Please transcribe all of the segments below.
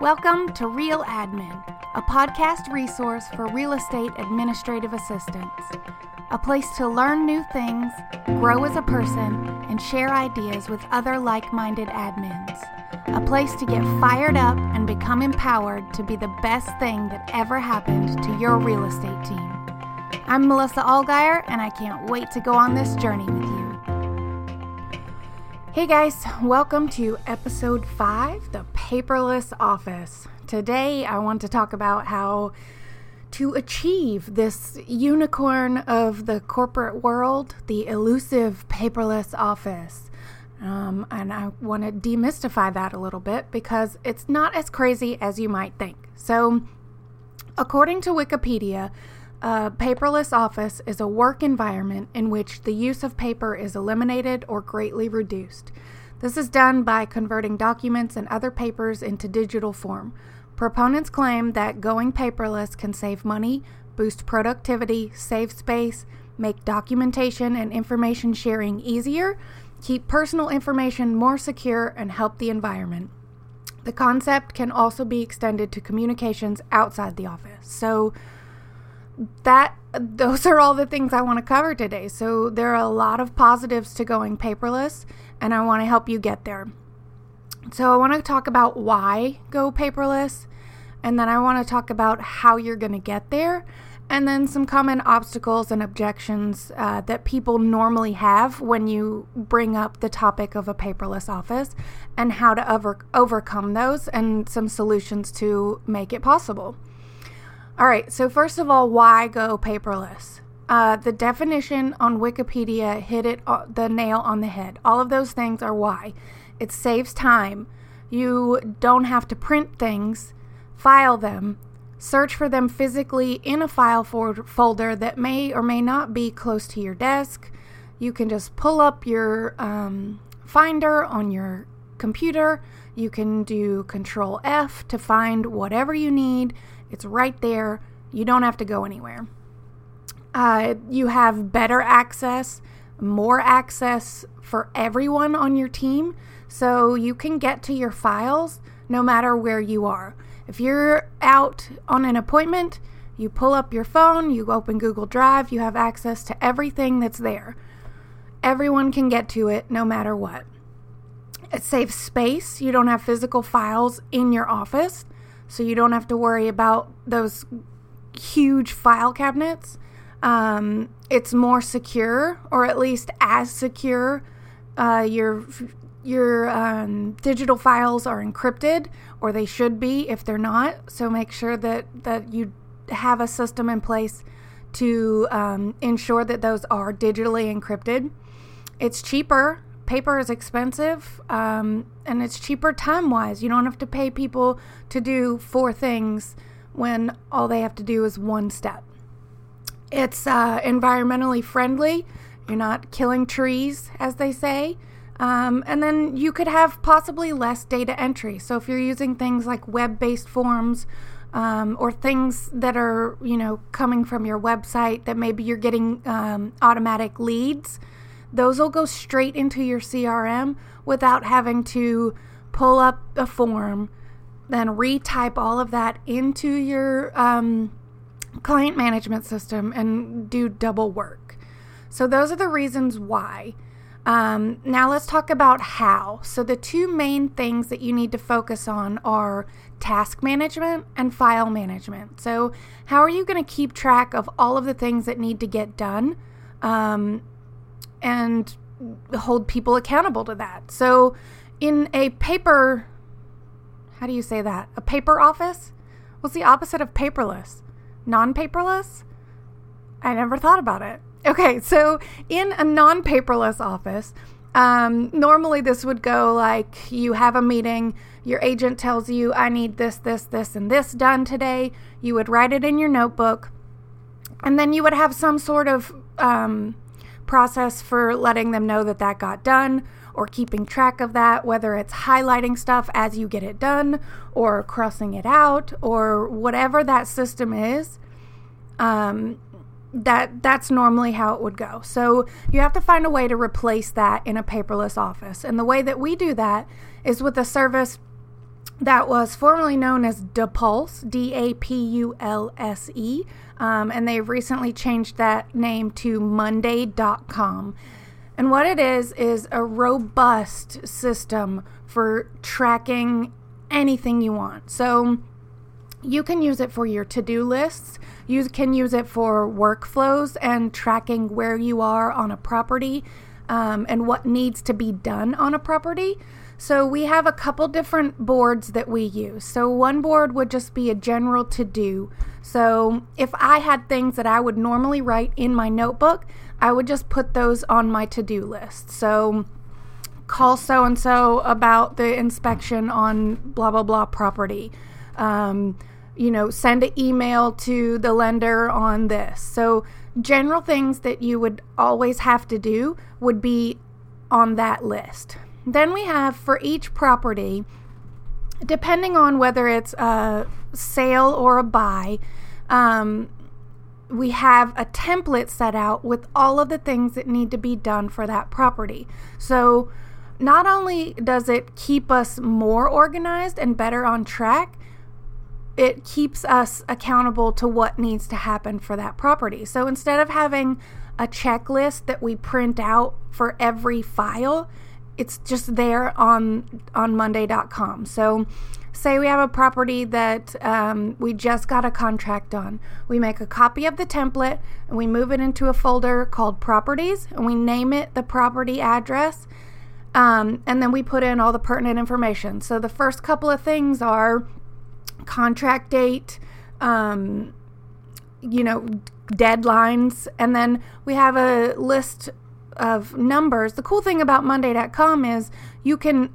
Welcome to Real Admin, a podcast resource for real estate administrative assistants. A place to learn new things, grow as a person, and share ideas with other like minded admins. A place to get fired up and become empowered to be the best thing that ever happened to your real estate team. I'm Melissa Allgaier, and I can't wait to go on this journey with you. Hey guys, welcome to episode 5 The Paperless Office. Today I want to talk about how to achieve this unicorn of the corporate world, the elusive paperless office. Um, and I want to demystify that a little bit because it's not as crazy as you might think. So, according to Wikipedia, a paperless office is a work environment in which the use of paper is eliminated or greatly reduced. This is done by converting documents and other papers into digital form. Proponents claim that going paperless can save money, boost productivity, save space, make documentation and information sharing easier, keep personal information more secure, and help the environment. The concept can also be extended to communications outside the office. So, that those are all the things I want to cover today. So there are a lot of positives to going paperless and I want to help you get there. So I want to talk about why go paperless and then I want to talk about how you're going to get there and then some common obstacles and objections uh, that people normally have when you bring up the topic of a paperless office and how to over- overcome those and some solutions to make it possible. All right, so first of all, why go paperless? Uh, the definition on Wikipedia hit it uh, the nail on the head. All of those things are why. It saves time. You don't have to print things, file them, search for them physically in a file for- folder that may or may not be close to your desk. You can just pull up your um, Finder on your computer. You can do Control F to find whatever you need it's right there. You don't have to go anywhere. Uh, you have better access, more access for everyone on your team, so you can get to your files no matter where you are. If you're out on an appointment, you pull up your phone, you open Google Drive, you have access to everything that's there. Everyone can get to it no matter what. It saves space. You don't have physical files in your office so you don't have to worry about those huge file cabinets. Um, it's more secure, or at least as secure. Uh, your your um, digital files are encrypted, or they should be if they're not. So make sure that that you have a system in place to um, ensure that those are digitally encrypted. It's cheaper paper is expensive um, and it's cheaper time wise. You don't have to pay people to do four things when all they have to do is one step. It's uh, environmentally friendly. You're not killing trees, as they say. Um, and then you could have possibly less data entry. So if you're using things like web based forms, um, or things that are, you know, coming from your website that maybe you're getting um, automatic leads, those will go straight into your CRM without having to pull up a form, then retype all of that into your um, client management system and do double work. So, those are the reasons why. Um, now, let's talk about how. So, the two main things that you need to focus on are task management and file management. So, how are you going to keep track of all of the things that need to get done? Um, and hold people accountable to that. So, in a paper, how do you say that? A paper office? What's the opposite of paperless? Non paperless? I never thought about it. Okay, so in a non paperless office, um, normally this would go like you have a meeting, your agent tells you, I need this, this, this, and this done today. You would write it in your notebook, and then you would have some sort of um, process for letting them know that that got done or keeping track of that, whether it's highlighting stuff as you get it done or crossing it out or whatever that system is. Um, that that's normally how it would go. So you have to find a way to replace that in a paperless office. And the way that we do that is with a service that was formerly known as DaPulse, D A P U L S E, um, and they've recently changed that name to Monday.com. And what it is, is a robust system for tracking anything you want. So you can use it for your to do lists, you can use it for workflows and tracking where you are on a property um, and what needs to be done on a property. So we have a couple different boards that we use. So one board would just be a general to do. So if I had things that I would normally write in my notebook, I would just put those on my to do list. So call so and so about the inspection on blah blah blah property. Um, you know, send an email to the lender on this. So general things that you would always have to do would be on that list. Then we have for each property, depending on whether it's a sale or a buy, um, we have a template set out with all of the things that need to be done for that property. So not only does it keep us more organized and better on track, it keeps us accountable to what needs to happen for that property. So instead of having a checklist that we print out for every file, it's just there on on monday.com so say we have a property that um, we just got a contract on. We make a copy of the template and we move it into a folder called properties and we name it the property address um, and then we put in all the pertinent information. So the first couple of things are contract date um, you know deadlines and then we have a list of numbers. The cool thing about Monday.com is you can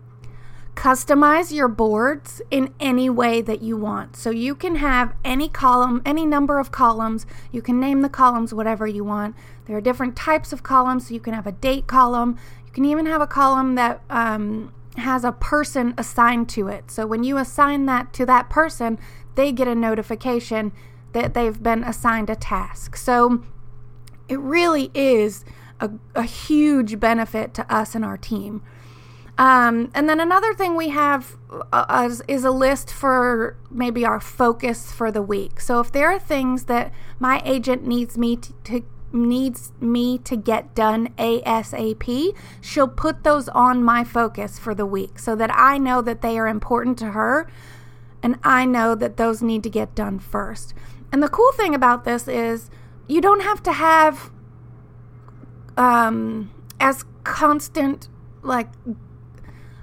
customize your boards in any way that you want. So you can have any column, any number of columns. You can name the columns whatever you want. There are different types of columns. So you can have a date column. You can even have a column that um, has a person assigned to it. So when you assign that to that person, they get a notification that they've been assigned a task. So it really is a, a huge benefit to us and our team. Um, and then another thing we have uh, is, is, a list for maybe our focus for the week. So if there are things that my agent needs me to, to needs me to get done ASAP, she'll put those on my focus for the week so that I know that they are important to her and I know that those need to get done first. And the cool thing about this is you don't have to have um, as constant like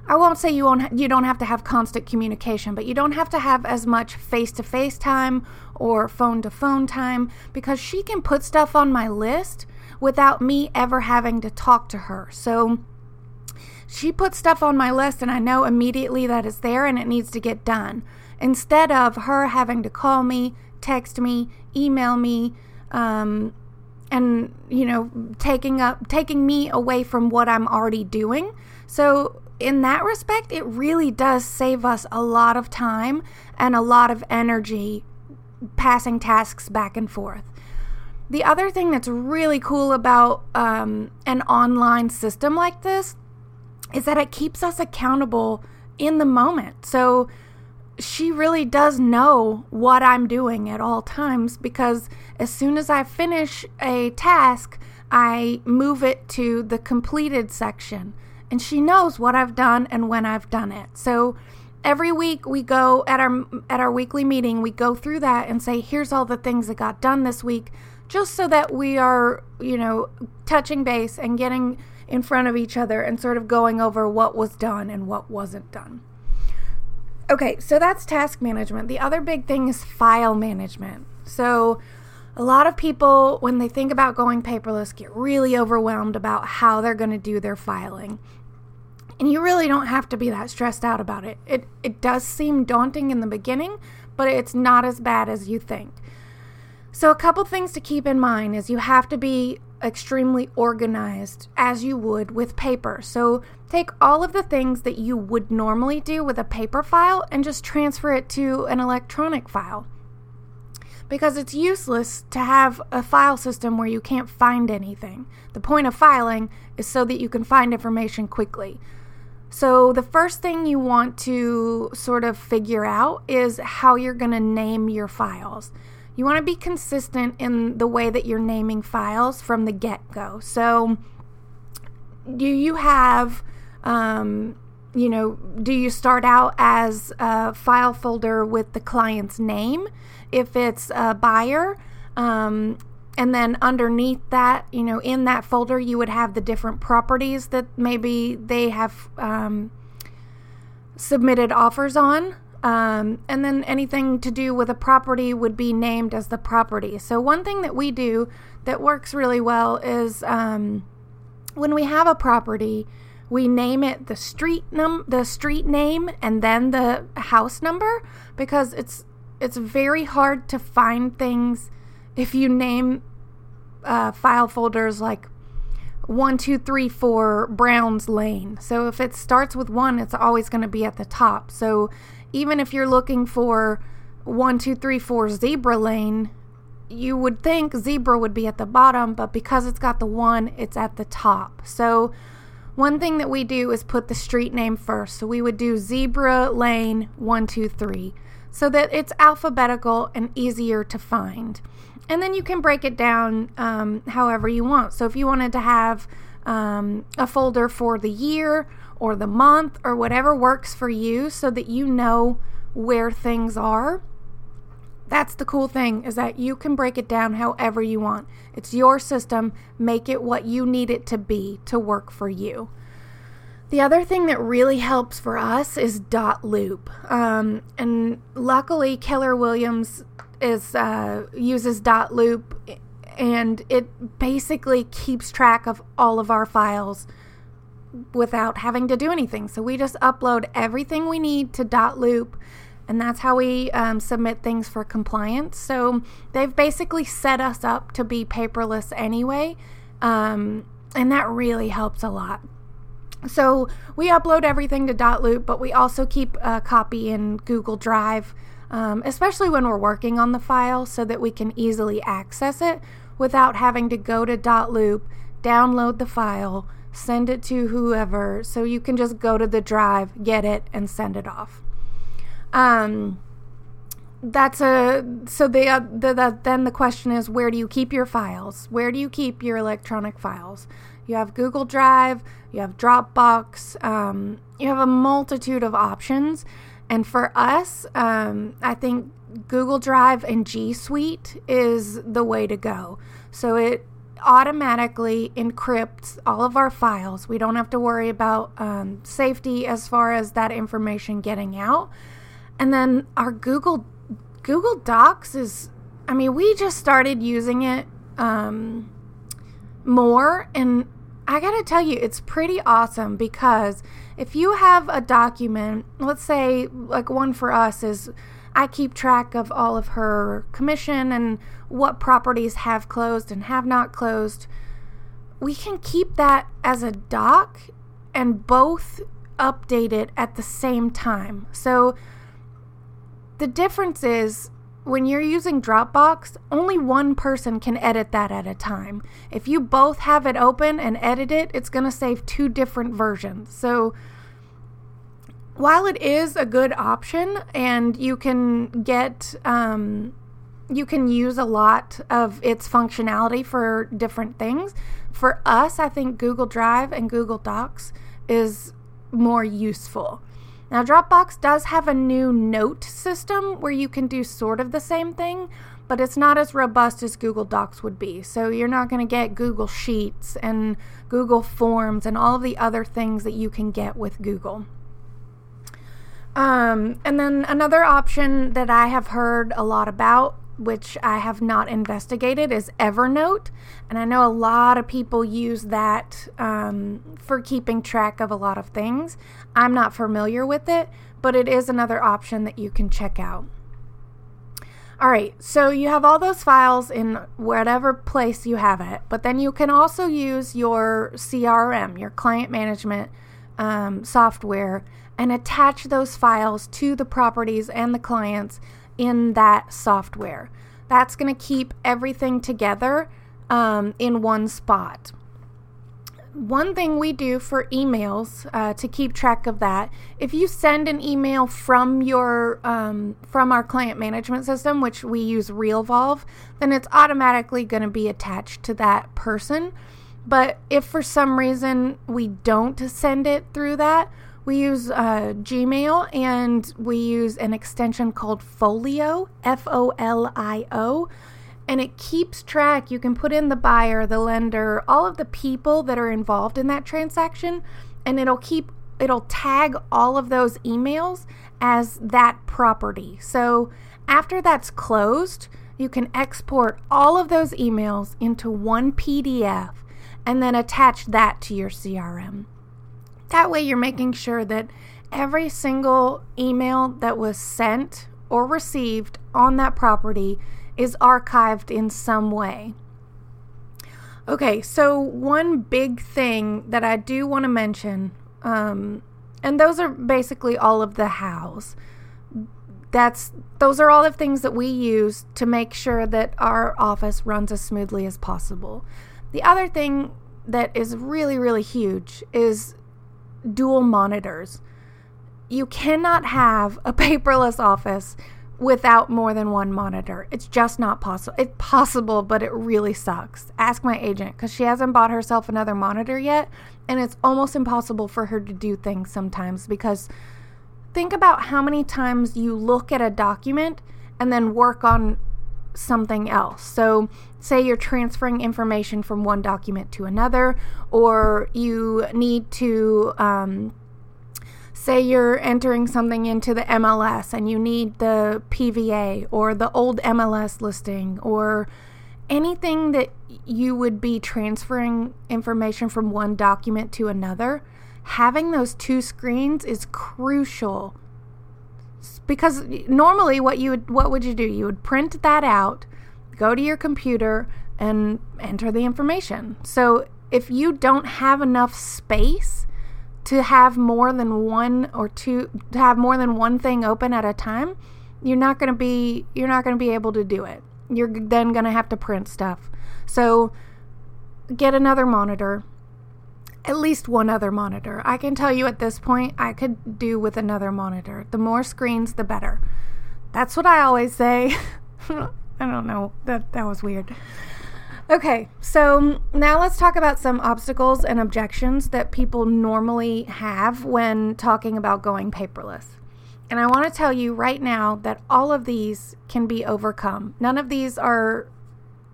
I won't say you won't you don't have to have constant communication, but you don't have to have as much face-to-face time or phone-to-phone time because she can put stuff on my list without me ever having to talk to her. So she puts stuff on my list and I know immediately that it's there and it needs to get done. Instead of her having to call me, text me, email me, um, and you know taking up taking me away from what I'm already doing. So in that respect, it really does save us a lot of time and a lot of energy passing tasks back and forth. The other thing that's really cool about um, an online system like this is that it keeps us accountable in the moment. So she really does know what I'm doing at all times because as soon as I finish a task, I move it to the completed section. And she knows what I've done and when I've done it. So every week we go at our at our weekly meeting, we go through that and say here's all the things that got done this week just so that we are, you know, touching base and getting in front of each other and sort of going over what was done and what wasn't done. Okay, so that's task management. The other big thing is file management. So, a lot of people, when they think about going paperless, get really overwhelmed about how they're going to do their filing. And you really don't have to be that stressed out about it. It, it does seem daunting in the beginning, but it's not as bad as you think. So, a couple things to keep in mind is you have to be extremely organized as you would with paper. So take all of the things that you would normally do with a paper file and just transfer it to an electronic file. Because it's useless to have a file system where you can't find anything. The point of filing is so that you can find information quickly. So, the first thing you want to sort of figure out is how you're going to name your files. You want to be consistent in the way that you're naming files from the get go. So, do you have, um, you know, do you start out as a file folder with the client's name if it's a buyer? Um, and then underneath that, you know, in that folder, you would have the different properties that maybe they have um, submitted offers on. Um, and then anything to do with a property would be named as the property. So, one thing that we do that works really well is um, when we have a property, we name it the street num the street name and then the house number because it's it's very hard to find things if you name uh, file folders like one, two, three, four Browns Lane. So if it starts with one, it's always going to be at the top. So even if you're looking for one, two, three, four Zebra Lane, you would think zebra would be at the bottom, but because it's got the one, it's at the top. So one thing that we do is put the street name first. So we would do zebra lane one, two, three, so that it's alphabetical and easier to find and then you can break it down um, however you want. So if you wanted to have um, a folder for the year or the month or whatever works for you so that you know where things are. That's the cool thing is that you can break it down however you want. It's your system. Make it what you need it to be to work for you. The other thing that really helps for us is dotloop. Um, and luckily, Keller Williams is uh, uses dotloop and it basically keeps track of all of our files without having to do anything. So we just upload everything we need to dotloop and that's how we um, submit things for compliance. So they've basically set us up to be paperless anyway, um, and that really helps a lot. So we upload everything to dotloop, but we also keep a copy in Google Drive um, especially when we're working on the file so that we can easily access it without having to go to dotloop, download the file, send it to whoever, so you can just go to the drive, get it, and send it off. Um, that's a so the, uh, the, the then the question is where do you keep your files? Where do you keep your electronic files? You have Google Drive, you have Dropbox, um, you have a multitude of options. And for us, um, I think Google Drive and G Suite is the way to go. So it automatically encrypts all of our files. We don't have to worry about um, safety as far as that information getting out. And then our Google Google Docs is, I mean, we just started using it um, more, and I gotta tell you, it's pretty awesome because if you have a document, let's say, like one for us is I keep track of all of her commission and what properties have closed and have not closed. We can keep that as a doc and both update it at the same time. So the difference is when you're using Dropbox, only one person can edit that at a time. If you both have it open and edit it, it's going to save two different versions. So while it is a good option and you can get um, you can use a lot of its functionality for different things for us i think google drive and google docs is more useful. Now dropbox does have a new note system where you can do sort of the same thing but it's not as robust as google docs would be. So you're not going to get google sheets and google forms and all of the other things that you can get with google um, and then another option that I have heard a lot about, which I have not investigated, is Evernote. And I know a lot of people use that um, for keeping track of a lot of things. I'm not familiar with it, but it is another option that you can check out. All right, so you have all those files in whatever place you have it, but then you can also use your CRM, your client management um, software, and attach those files to the properties and the clients in that software. That's going to keep everything together um, in one spot. one thing we do for emails uh, to keep track of that if you send an email from your um, from our client management system which we use realvolve then it's automatically going to be attached to that person but if for some reason we don't send it through that we use uh, gmail and we use an extension called folio f-o-l-i-o and it keeps track. You can put in the buyer, the lender, all of the people that are involved in that transaction, and it'll keep it'll tag all of those emails as that property. So after that's closed, you can export all of those emails into one PDF and then attach that to your CRM. That way, you're making sure that every single email that was sent or received on that property is archived in some way. Okay, so one big thing that I do want to mention, um, and those are basically all of the hows. That's those are all the things that we use to make sure that our office runs as smoothly as possible. The other thing that is really really huge is dual monitors. You cannot have a paperless office without more than one monitor. It's just not possible. It's possible, but it really sucks. Ask my agent because she hasn't bought herself another monitor yet, and it's almost impossible for her to do things sometimes because think about how many times you look at a document and then work on something else. So, say you're transferring information from one document to another, or you need to um, say you're entering something into the MLS and you need the PVA or the old MLS listing or anything that you would be transferring information from one document to another, having those two screens is crucial. Because normally what you would what would you do? You would print that out, go to your computer and enter the information. So if you don't have enough space to have more than one or two to have more than one thing open at a time, you're not going to be you're not going to be able to do it. You're then going to have to print stuff. So get another monitor. At least one other monitor. I can tell you at this point I could do with another monitor. The more screens the better. That's what I always say. I don't know. That that was weird. Okay, so now let's talk about some obstacles and objections that people normally have when talking about going paperless. And I want to tell you right now that all of these can be overcome. None of these are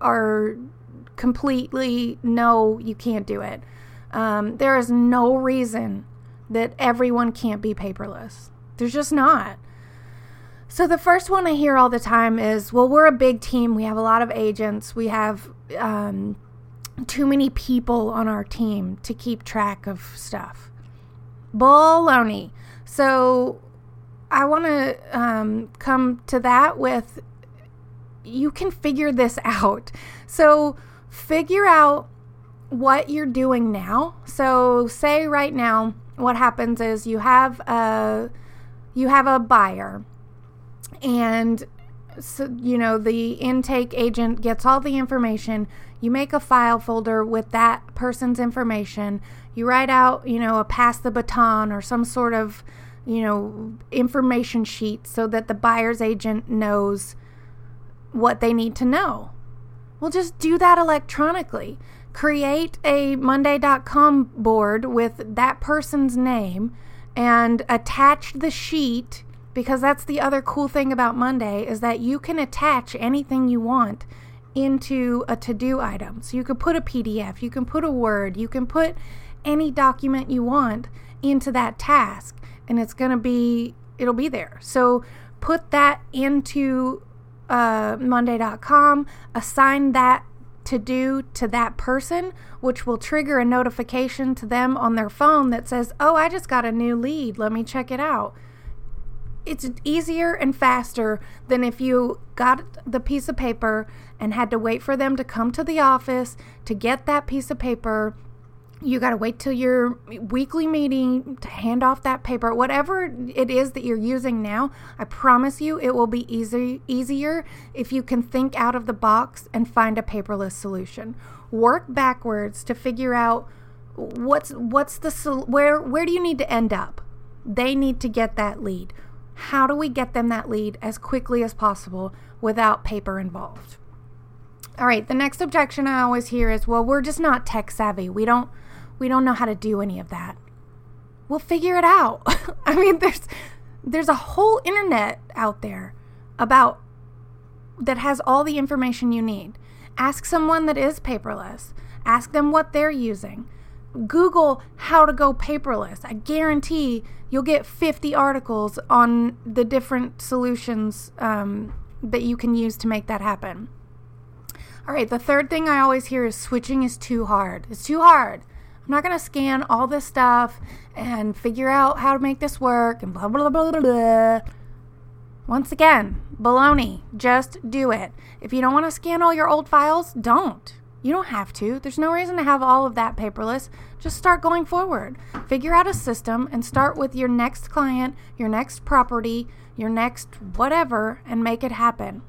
are completely no, you can't do it. Um, there is no reason that everyone can't be paperless. There's just not. So the first one I hear all the time is, well, we're a big team. We have a lot of agents. We have um, too many people on our team to keep track of stuff. Baloney. So I want to um, come to that with you can figure this out. So figure out what you're doing now. So say right now what happens is you have a you have a buyer and so, you know the intake agent gets all the information. You make a file folder with that person's information. You write out you know a pass the baton or some sort of you know information sheet so that the buyer's agent knows what they need to know. Well just do that electronically create a monday.com board with that person's name and attach the sheet because that's the other cool thing about Monday is that you can attach anything you want into a to-do item. So you could put a PDF, you can put a Word, you can put any document you want into that task and it's going to be it'll be there. So put that into uh, monday.com, assign that to do to that person, which will trigger a notification to them on their phone that says, Oh, I just got a new lead. Let me check it out it's easier and faster than if you got the piece of paper and had to wait for them to come to the office to get that piece of paper. You got to wait till your weekly meeting to hand off that paper. Whatever it is that you're using now, I promise you it will be easy, easier if you can think out of the box and find a paperless solution. Work backwards to figure out what's what's the where where do you need to end up? They need to get that lead. How do we get them that lead as quickly as possible without paper involved? All right, the next objection I always hear is, "Well, we're just not tech savvy. We don't we don't know how to do any of that." We'll figure it out. I mean, there's there's a whole internet out there about that has all the information you need. Ask someone that is paperless. Ask them what they're using. Google how to go paperless. I guarantee you'll get 50 articles on the different solutions um, that you can use to make that happen. All right, the third thing I always hear is switching is too hard. It's too hard. I'm not going to scan all this stuff and figure out how to make this work and blah, blah, blah, blah, blah. Once again, baloney. Just do it. If you don't want to scan all your old files, don't. You don't have to. There's no reason to have all of that paperless. Just start going forward. Figure out a system and start with your next client, your next property, your next whatever, and make it happen.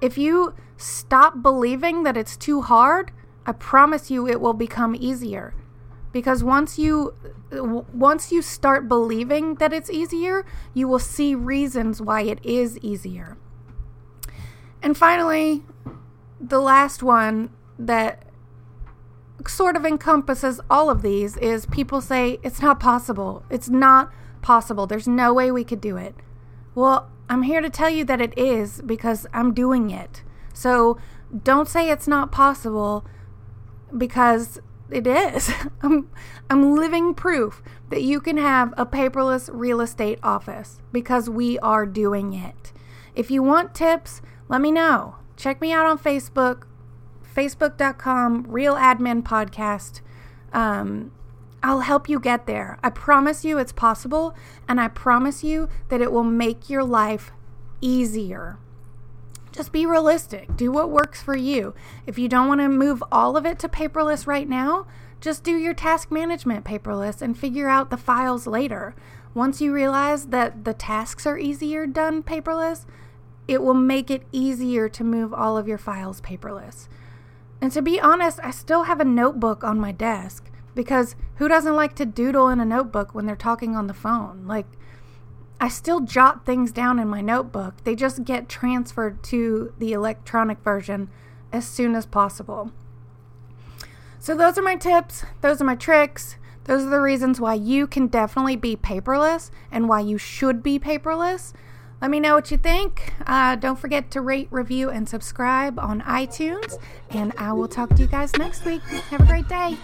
If you stop believing that it's too hard, I promise you it will become easier because once you once you start believing that it's easier, you will see reasons why it is easier. And finally, the last one that sort of encompasses all of these is people say it's not possible. It's not possible. There's no way we could do it. Well, I'm here to tell you that it is because I'm doing it. So don't say it's not possible because it is. I'm, I'm living proof that you can have a paperless real estate office because we are doing it. If you want tips, let me know. Check me out on Facebook, facebook.com, Real Admin Podcast. Um, I'll help you get there. I promise you it's possible, and I promise you that it will make your life easier. Just be realistic. Do what works for you. If you don't want to move all of it to paperless right now, just do your task management paperless and figure out the files later. Once you realize that the tasks are easier done paperless, it will make it easier to move all of your files paperless. And to be honest, I still have a notebook on my desk because who doesn't like to doodle in a notebook when they're talking on the phone? Like, I still jot things down in my notebook. They just get transferred to the electronic version as soon as possible. So, those are my tips, those are my tricks. Those are the reasons why you can definitely be paperless and why you should be paperless. Let me know what you think. Uh, don't forget to rate, review, and subscribe on iTunes. And I will talk to you guys next week. Have a great day.